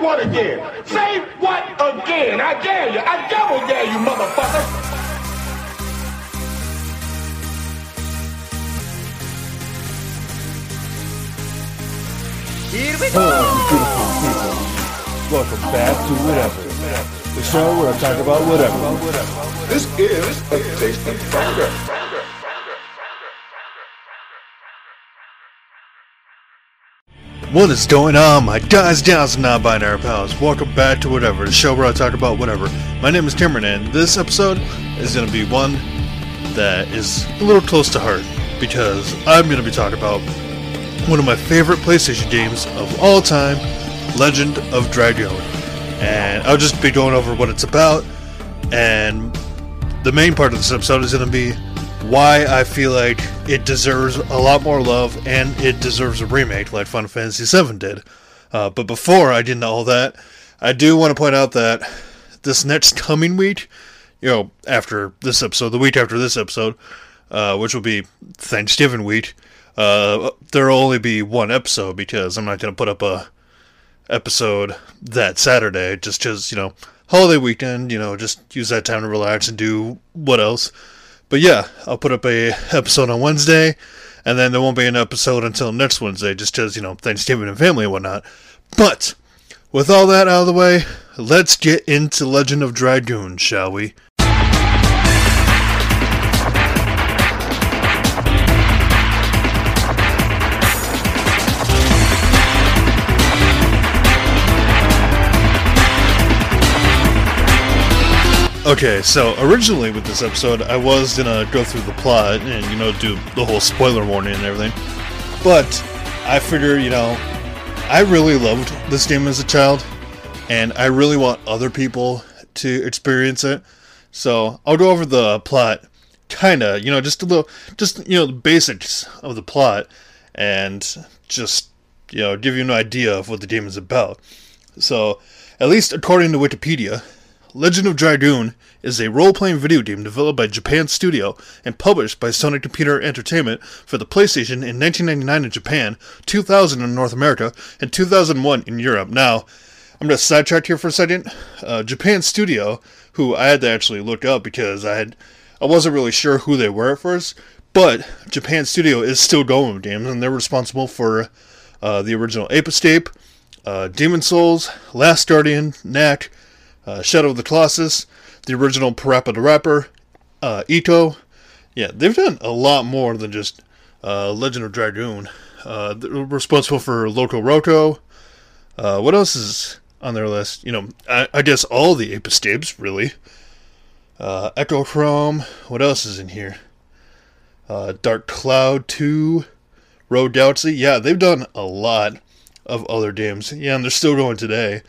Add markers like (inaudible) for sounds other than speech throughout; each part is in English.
what again? Say what again? I dare you. I double dare you, motherfucker. Here we go! Hello, beautiful people. Welcome back to Whatever, the show where I talk about whatever. This is a tasty burger. What is going on, my guys, gals, and non-binary pals? Welcome back to Whatever, the show where I talk about whatever. My name is Cameron, and this episode is going to be one that is a little close to heart because I'm going to be talking about one of my favorite PlayStation games of all time, Legend of Dragoon. And I'll just be going over what it's about, and the main part of this episode is going to be why I feel like it deserves a lot more love and it deserves a remake like Final Fantasy VII did. Uh, but before I into all that, I do want to point out that this next coming week, you know, after this episode, the week after this episode, uh, which will be Thanksgiving week, uh, there will only be one episode because I'm not going to put up a episode that Saturday just because, you know, holiday weekend, you know, just use that time to relax and do what else. But yeah, I'll put up a episode on Wednesday, and then there won't be an episode until next Wednesday, just because you know Thanksgiving and family and whatnot. But with all that out of the way, let's get into Legend of Dragoon, shall we? Okay, so originally with this episode, I was gonna go through the plot and, you know, do the whole spoiler warning and everything. But I figure, you know, I really loved this game as a child, and I really want other people to experience it. So I'll go over the plot, kinda, you know, just a little, just, you know, the basics of the plot, and just, you know, give you an idea of what the game is about. So, at least according to Wikipedia, Legend of Dragoon is a role-playing video game developed by Japan Studio and published by Sony Computer Entertainment for the PlayStation in 1999 in Japan, 2000 in North America, and 2001 in Europe. Now, I'm going to sidetrack here for a second. Uh, Japan Studio, who I had to actually look up because I had I wasn't really sure who they were at first, but Japan Studio is still going with games, and they're responsible for uh, the original Ape Escape, uh, Demon's Souls, Last Guardian, Knack, uh, Shadow of the Colossus, the original Parappa the Rapper, uh, ICO. Yeah, they've done a lot more than just uh, Legend of Dragoon. Uh, they're responsible for Loco Roco. Uh, what else is on their list? You know, I, I guess all the Ape Escapes, really. Uh, echochrome. What else is in here? Uh, Dark Cloud 2. Rogue Galaxy. Yeah, they've done a lot of other games. Yeah, and they're still going today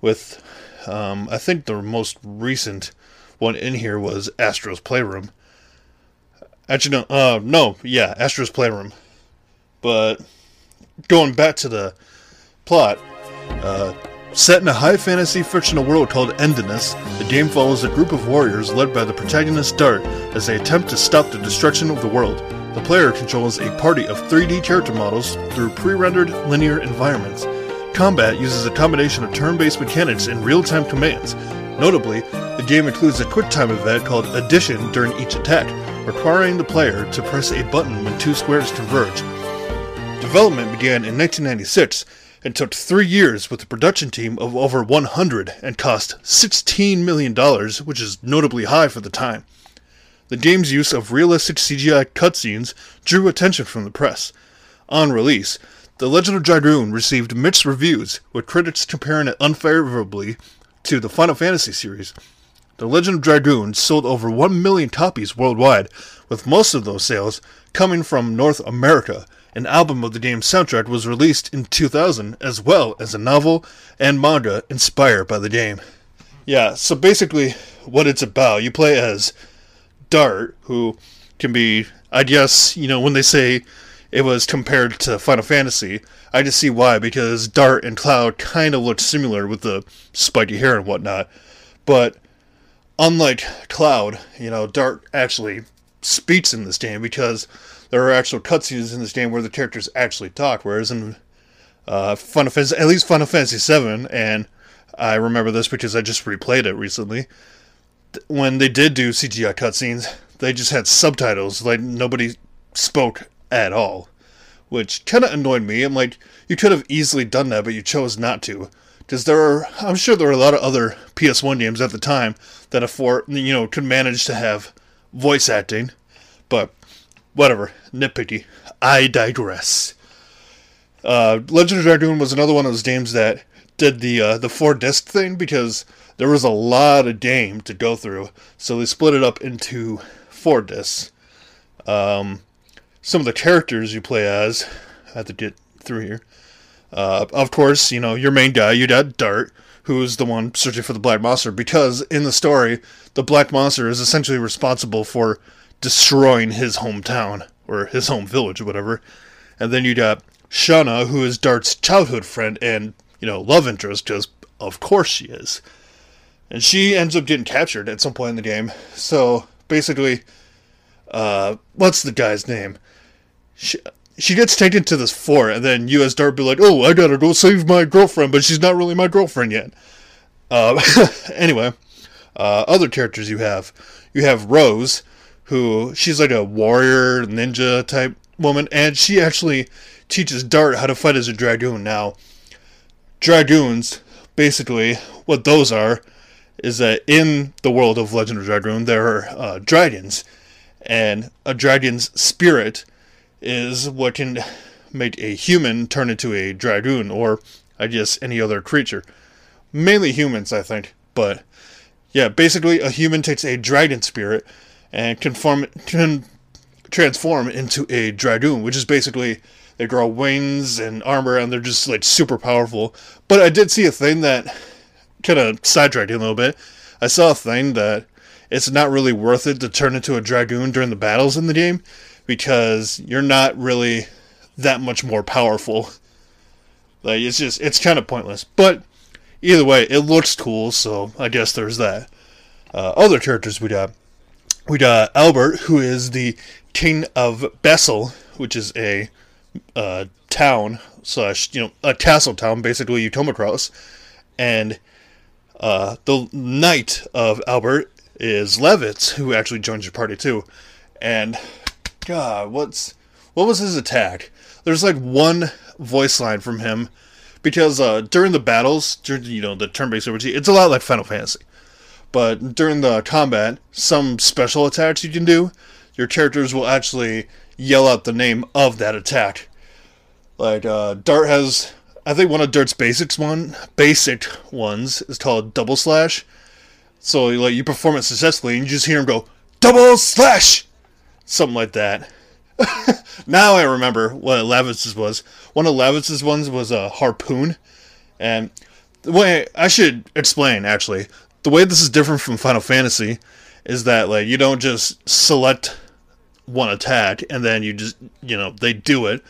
with um, I think the most recent one in here was Astro's Playroom. Actually, no, uh, no, yeah, Astro's Playroom. But going back to the plot, uh, set in a high fantasy fictional world called Endiness, the game follows a group of warriors led by the protagonist Dart as they attempt to stop the destruction of the world. The player controls a party of 3D character models through pre-rendered linear environments. Combat uses a combination of turn-based mechanics and real-time commands. Notably, the game includes a quick-time event called Addition during each attack, requiring the player to press a button when two squares converge. Development began in 1996 and took three years with a production team of over 100 and cost $16 million, which is notably high for the time. The game's use of realistic CGI cutscenes drew attention from the press. On release, The Legend of Dragoon received mixed reviews, with critics comparing it unfavorably to the Final Fantasy series. The Legend of Dragoon sold over 1 million copies worldwide, with most of those sales coming from North America. An album of the game's soundtrack was released in 2000, as well as a novel and manga inspired by the game. Yeah, so basically, what it's about, you play as Dart, who can be, I guess, you know, when they say it was compared to Final Fantasy, I just see why, because Dart and Cloud kind of look similar with the spiky hair and whatnot. But unlike Cloud, you know, Dart actually speaks in this game because there are actual cutscenes in this game where the characters actually talk, whereas in uh, Final Fantasy, at least Final Fantasy VII, and I remember this because I just replayed it recently. When they did do CGI cutscenes, they just had subtitles, like nobody spoke at all, which kind of annoyed me. I'm like, you could have easily done that, but you chose not to. Because there are, I'm sure there were a lot of other PS1 games at the time that afford, you know, could manage to have voice acting, but whatever, nitpicky. I digress. Uh, Legend of Dragoon was another one of those games that did the uh, the four disc thing because there was a lot of game to go through, so they split it up into four discs. Um, some of the characters you play as, I have to get through here. Uh, of course, you know your main guy. You got Dart, who's the one searching for the Black Monster, because in the story, the Black Monster is essentially responsible for destroying his hometown or his home village or whatever. And then you got Shana, who is Dart's childhood friend and you know love interest, because of course she is. And she ends up getting captured at some point in the game. So basically, uh, what's the guy's name? She, she gets taken to this fort, and then you as Dart be like, "Oh, I gotta go save my girlfriend," but she's not really my girlfriend yet. Uh, (laughs) anyway, uh, other characters you have, you have Rose, who she's like a warrior ninja type woman, and she actually teaches Dart how to fight as a dragoon. Now, dragoons, basically, what those are, is that in the world of Legend of Dragoon, there are uh, dragons, and a dragon's spirit is what can make a human turn into a dragoon, or I guess any other creature. Mainly humans, I think, but yeah, basically a human takes a dragon spirit and can form can transform into a dragoon, which is basically they grow wings and armor and they're just like super powerful. But I did see a thing that kind of sidetracked a little bit. I saw a thing that it's not really worth it to turn into a dragoon during the battles in the game because you're not really that much more powerful. Like it's just it's kind of pointless. But either way, it looks cool, so I guess there's that. Uh, other characters we got. We got Albert, who is the king of Basil, which is a uh, town slash you know a castle town, basically you come across, and uh, the knight of Albert is Lavitz, who actually joins your party too. And God, what's what was his attack? There's like one voice line from him because uh, during the battles, during you know the turn-based RPG, it's a lot like Final Fantasy. But during the combat, some special attacks you can do, your characters will actually yell out the name of that attack. Like uh, Dart has, I think one of Dart's basics one basic ones is called Double Slash. So like you perform it successfully, and you just hear him go Double Slash, something like that. (laughs) now I remember what Lavitz's was. One of Lavitz's ones was a harpoon, and the way I should explain actually the way this is different from Final Fantasy is that like you don't just select one attack and then you just you know they do it.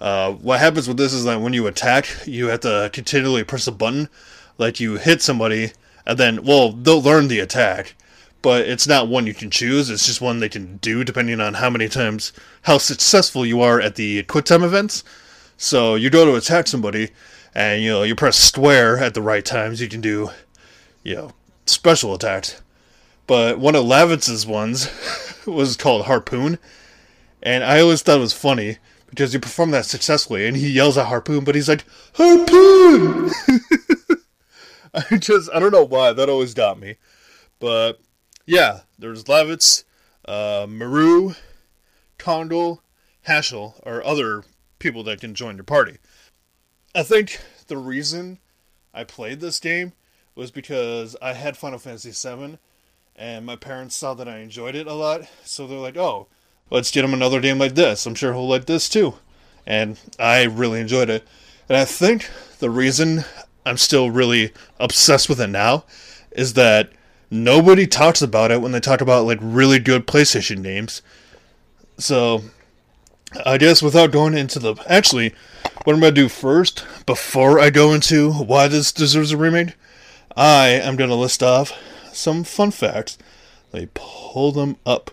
Uh, what happens with this is that when you attack, you have to continually press a button, like you hit somebody, and then well they'll learn the attack, but it's not one you can choose. It's just one they can do depending on how many times how successful you are at the quick time events. So you go to attack somebody, and you know you press square at the right times. You can do, you know, special attacks. But one of Lavitz's ones (laughs) was called Harpoon, and I always thought it was funny because you perform that successfully, and he yells at Harpoon, but he's like Harpoon. (laughs) I just I don't know why that always got me, but yeah, there's Lavitz, uh, Meru, Kongol, Haschel, or other people that can join your party. I think the reason I played this game was because I had Final Fantasy VII, and my parents saw that I enjoyed it a lot, so they're like, "Oh, let's get him another game like this. I'm sure he'll like this too." And I really enjoyed it. And I think the reason I'm still really obsessed with it now is that nobody talks about it when they talk about like really good PlayStation games. So I guess without going into the actually, what I'm gonna do first before I go into why this deserves a remake, I am gonna list off some fun facts. Let me pull them up.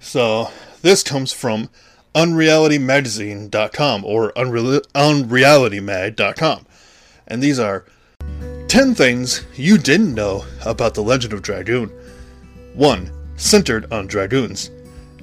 So this comes from unrealitymagazine.com or unreal- unrealitymag.com. And these are 10 things you didn't know about the Legend of Dragoon. 1. Centered on Dragoons.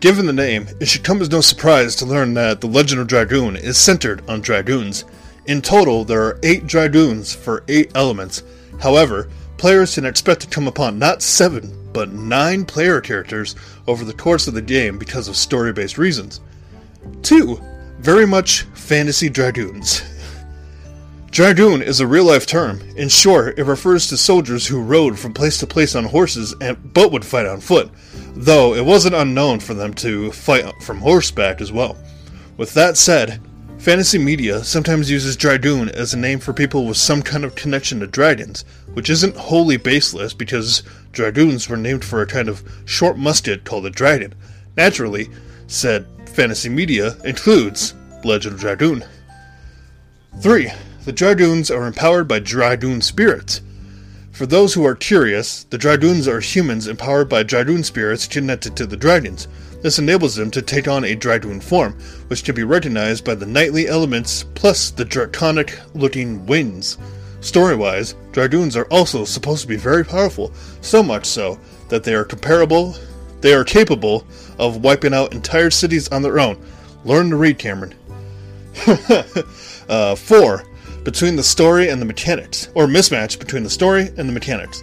Given the name, it should come as no surprise to learn that the Legend of Dragoon is centered on Dragoons. In total, there are 8 Dragoons for 8 elements. However, players can expect to come upon not 7, but 9 player characters over the course of the game because of story based reasons. 2. Very much fantasy Dragoons. (laughs) Dragoon is a real life term. In short, it refers to soldiers who rode from place to place on horses and but would fight on foot, though it wasn't unknown for them to fight from horseback as well. With that said, fantasy media sometimes uses Dragoon as a name for people with some kind of connection to dragons, which isn't wholly baseless because Dragoons were named for a kind of short musket called a dragon. Naturally, said fantasy media includes Legend of Dragoon. 3. The Dragoons are empowered by Dragoon spirits. For those who are curious, the Dragoons are humans empowered by Dragoon spirits connected to the dragons. This enables them to take on a Dragoon form, which can be recognized by the knightly elements plus the draconic looking wings. Story wise, Dragoons are also supposed to be very powerful, so much so that they are comparable they are capable of wiping out entire cities on their own. Learn to read, Cameron. (laughs) uh, 4 between the story and the mechanics, or mismatch between the story and the mechanics.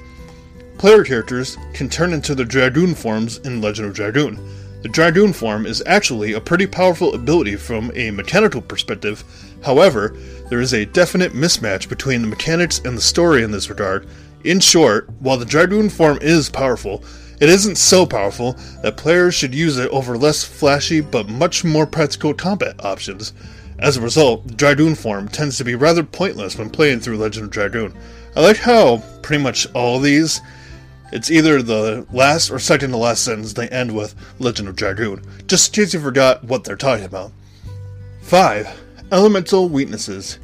Player characters can turn into their Dragoon forms in Legend of Dragoon. The Dragoon form is actually a pretty powerful ability from a mechanical perspective, however, there is a definite mismatch between the mechanics and the story in this regard. In short, while the Dragoon form is powerful, it isn't so powerful that players should use it over less flashy but much more practical combat options. As a result, Dragoon form tends to be rather pointless when playing through Legend of Dragoon. I like how pretty much all these, it's either the last or second to last sentence they end with Legend of Dragoon, just in case you forgot what they're talking about. 5. Elemental weaknesses.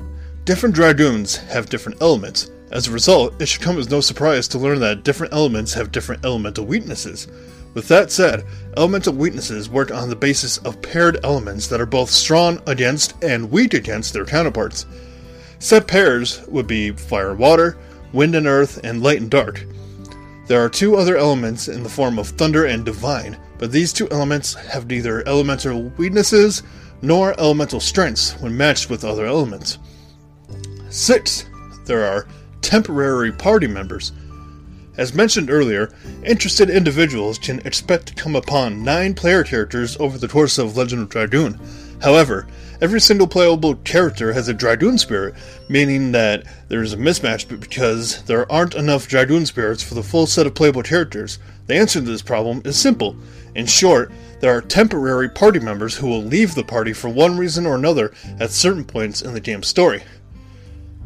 Different Dragoons have different elements. As a result, it should come as no surprise to learn that different elements have different elemental weaknesses. With that said, elemental weaknesses work on the basis of paired elements that are both strong against and weak against their counterparts. Set pairs would be fire and water, wind and earth, and light and dark. There are two other elements in the form of thunder and divine, but these two elements have neither elemental weaknesses nor elemental strengths when matched with other elements. 6. There are temporary party members. As mentioned earlier, interested individuals can expect to come upon nine player characters over the course of Legend of Dragoon. However, every single playable character has a Dragoon spirit, meaning that there is a mismatch because there aren't enough Dragoon spirits for the full set of playable characters. The answer to this problem is simple. In short, there are temporary party members who will leave the party for one reason or another at certain points in the game's story.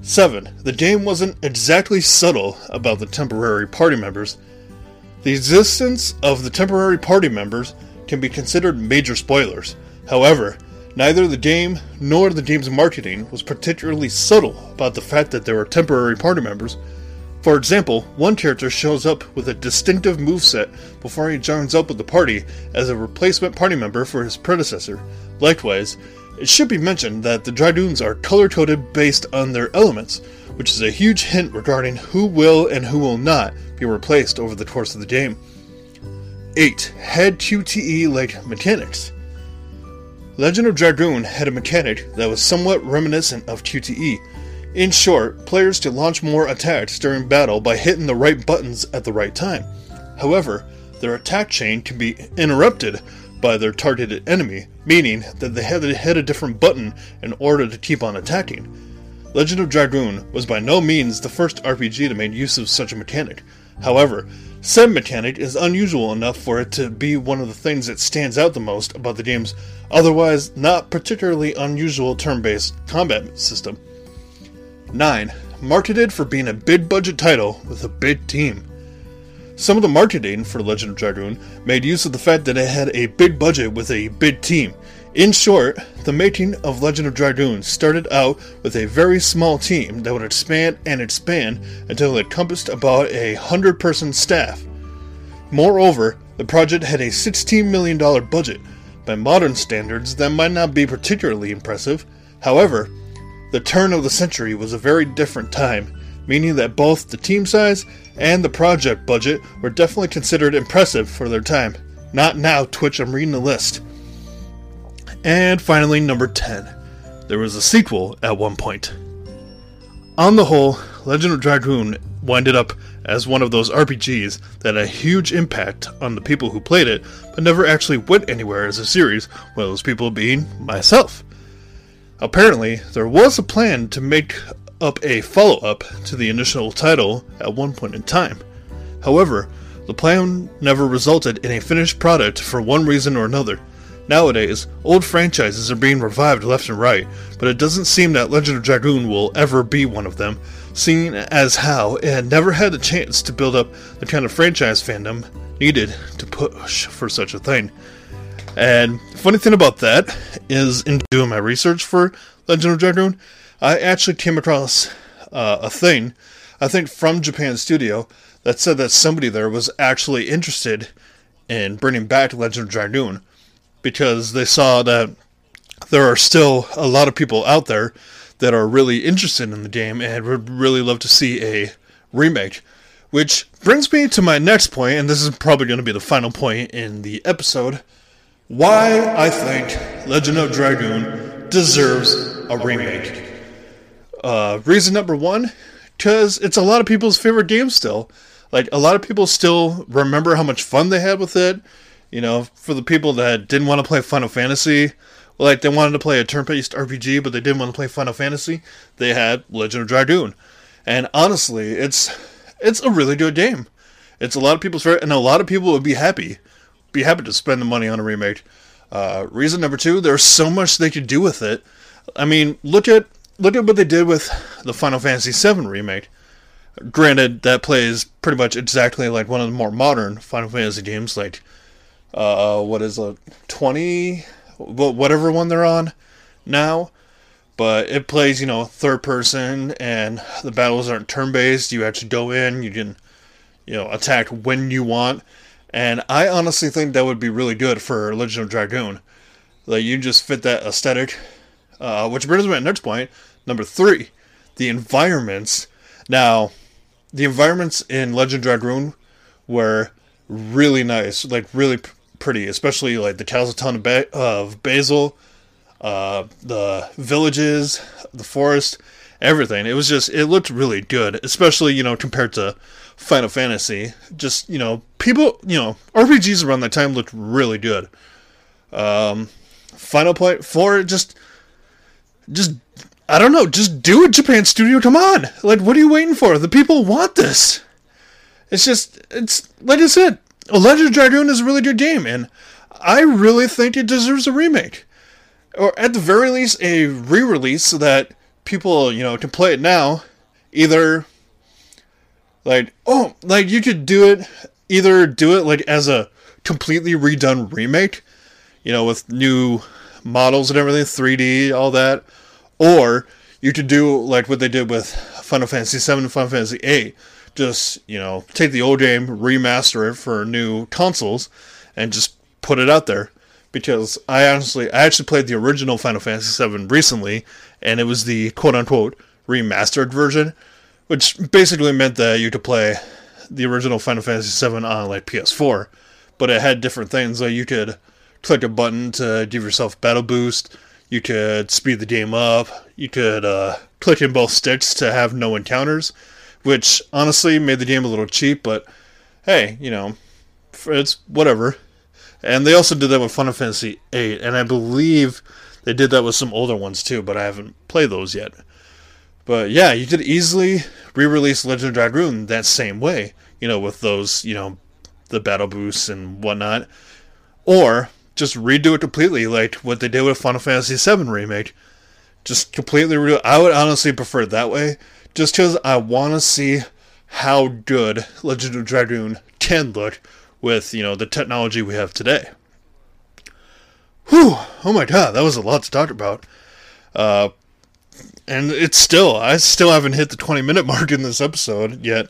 7. The game wasn't exactly subtle about the temporary party members. The existence of the temporary party members can be considered major spoilers. However, neither the game nor the game's marketing was particularly subtle about the fact that there were temporary party members. For example, one character shows up with a distinctive moveset before he joins up with the party as a replacement party member for his predecessor. Likewise, it should be mentioned that the Dragoons are color coded based on their elements, which is a huge hint regarding who will and who will not be replaced over the course of the game. 8. Had QTE like mechanics. Legend of Dragoon had a mechanic that was somewhat reminiscent of QTE. In short, players could launch more attacks during battle by hitting the right buttons at the right time. However, their attack chain can be interrupted by their targeted enemy, meaning that they had to hit a different button in order to keep on attacking. Legend of Dragoon was by no means the first RPG to make use of such a mechanic. However, said mechanic is unusual enough for it to be one of the things that stands out the most about the game's otherwise not particularly unusual turn based combat system. 9. Marketed for being a big budget title with a big team. Some of the marketing for Legend of Dragoon made use of the fact that it had a big budget with a big team. In short, the making of Legend of Dragoon started out with a very small team that would expand and expand until it encompassed about a hundred person staff. Moreover, the project had a $16 million budget. By modern standards, that might not be particularly impressive. However, the turn of the century was a very different time, meaning that both the team size and the project budget were definitely considered impressive for their time. Not now, Twitch, I'm reading the list. And finally, number 10. There was a sequel at one point. On the whole, Legend of Dragoon winded up as one of those RPGs that had a huge impact on the people who played it, but never actually went anywhere as a series, one of those people being myself. Apparently, there was a plan to make up a follow up to the initial title at one point in time. However, the plan never resulted in a finished product for one reason or another. Nowadays, old franchises are being revived left and right, but it doesn't seem that Legend of Dragoon will ever be one of them, seeing as how it never had the chance to build up the kind of franchise fandom needed to push for such a thing. And funny thing about that is, in doing my research for Legend of Dragoon, I actually came across uh, a thing, I think from Japan Studio, that said that somebody there was actually interested in bringing back Legend of Dragoon because they saw that there are still a lot of people out there that are really interested in the game and would really love to see a remake. Which brings me to my next point, and this is probably going to be the final point in the episode. Why I think Legend of Dragoon deserves a remake. Uh, reason number one, because it's a lot of people's favorite game still. Like, a lot of people still remember how much fun they had with it. You know, for the people that didn't want to play Final Fantasy, like they wanted to play a turn-based RPG, but they didn't want to play Final Fantasy, they had Legend of Dragoon. And honestly, it's it's a really good game. It's a lot of people's favorite, and a lot of people would be happy, be happy to spend the money on a remake. Uh, reason number two, there's so much they could do with it. I mean, look at look at what they did with the Final Fantasy VII remake. Granted, that plays pretty much exactly like one of the more modern Final Fantasy games, like uh, what is it, 20, whatever one they're on now. But it plays, you know, third person, and the battles aren't turn based. You actually go in, you can, you know, attack when you want. And I honestly think that would be really good for Legend of Dragoon. Like, you just fit that aesthetic. Uh, which brings me to next point. Number three, the environments. Now, the environments in Legend Dragoon were really nice, like really p- pretty, especially like the Castle Town of, ba- of Basil, uh, the villages, the forest, everything. It was just, it looked really good, especially, you know, compared to Final Fantasy. Just, you know, people, you know, RPGs around that time looked really good. Um, Final Point 4, just, just, I don't know, just do it, Japan Studio, come on! Like, what are you waiting for? The people want this! It's just, it's, like I said, Legend of Dragoon is a really good game, and I really think it deserves a remake. Or at the very least, a re release so that people, you know, can play it now. Either, like, oh, like you could do it, either do it like as a completely redone remake, you know, with new models and everything, 3D, all that, or you could do like what they did with Final Fantasy VII and Final Fantasy VIII. Just, you know, take the old game, remaster it for new consoles, and just put it out there. Because I honestly, I actually played the original Final Fantasy VII recently, and it was the quote unquote remastered version, which basically meant that you could play the original Final Fantasy VII on like PS4, but it had different things. Like you could click a button to give yourself battle boost. You could speed the game up. You could uh, click in both sticks to have no encounters, which honestly made the game a little cheap. But hey, you know, it's whatever. And they also did that with Final Fantasy VIII, and I believe they did that with some older ones too, but I haven't played those yet. But yeah, you could easily re-release Legend of Dragoon that same way, you know, with those, you know, the battle boosts and whatnot, or just redo it completely, like what they did with Final Fantasy VII remake. Just completely redo. I would honestly prefer it that way, just because I want to see how good Legend of Dragoon can look with you know the technology we have today. Whew! Oh my god, that was a lot to talk about. Uh, and it's still, I still haven't hit the 20 minute (laughs) mark in this episode yet.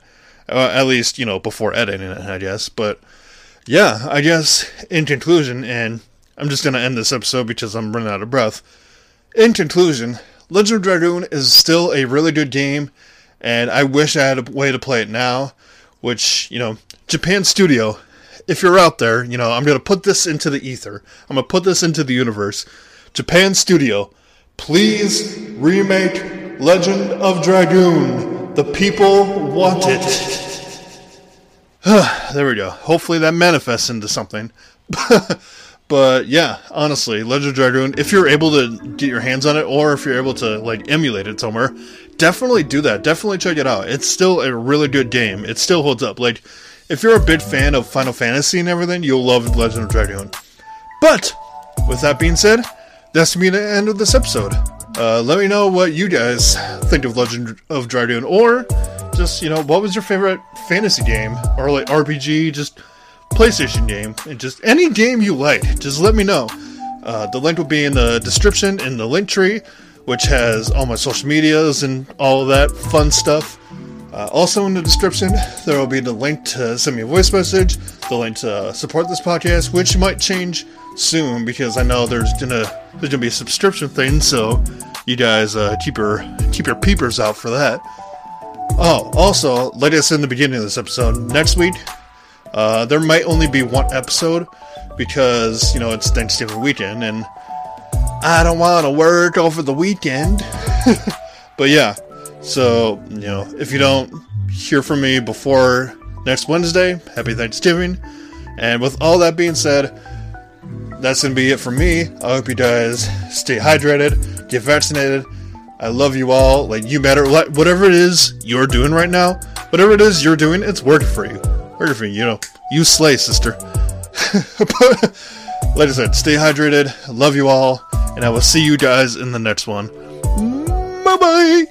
Uh, at least, you know, before editing it, I guess. But yeah, I guess in conclusion, and I'm just gonna end this episode because I'm running out of breath. In conclusion, Legend of Dragoon is still a really good game, and I wish I had a way to play it now. Which you know, Japan Studio, if you're out there, you know I'm gonna put this into the ether. I'm gonna put this into the universe. Japan Studio, please remake Legend of Dragoon. The people want it. (sighs) there we go. Hopefully that manifests into something. (laughs) but yeah, honestly, Legend of Dragoon, if you're able to get your hands on it or if you're able to like emulate it somewhere, definitely do that. Definitely check it out. It's still a really good game. It still holds up. Like if you're a big fan of Final Fantasy and everything, you'll love Legend of Dragoon. But with that being said, that's me the end of this episode. Uh, let me know what you guys think of Legend of Dragoon, or just you know what was your favorite fantasy game or like RPG, just PlayStation game, and just any game you like. Just let me know. Uh, the link will be in the description in the link tree, which has all my social medias and all that fun stuff. Uh, also in the description, there will be the link to send me a voice message, the link to support this podcast, which might change soon because I know there's gonna there's gonna be a subscription thing, so you guys uh, keep your keep your peepers out for that. Oh, also, like I said in the beginning of this episode, next week uh, there might only be one episode because you know it's Thanksgiving weekend and I don't want to work over the weekend. (laughs) but yeah, so you know if you don't hear from me before next Wednesday, happy Thanksgiving. And with all that being said, that's gonna be it for me. I hope you guys stay hydrated, get vaccinated. I love you all. Like you matter whatever it is you're doing right now, whatever it is you're doing, it's working for you. Working for you. You know, you slay, sister. (laughs) like I said, stay hydrated. I love you all, and I will see you guys in the next one. Bye bye.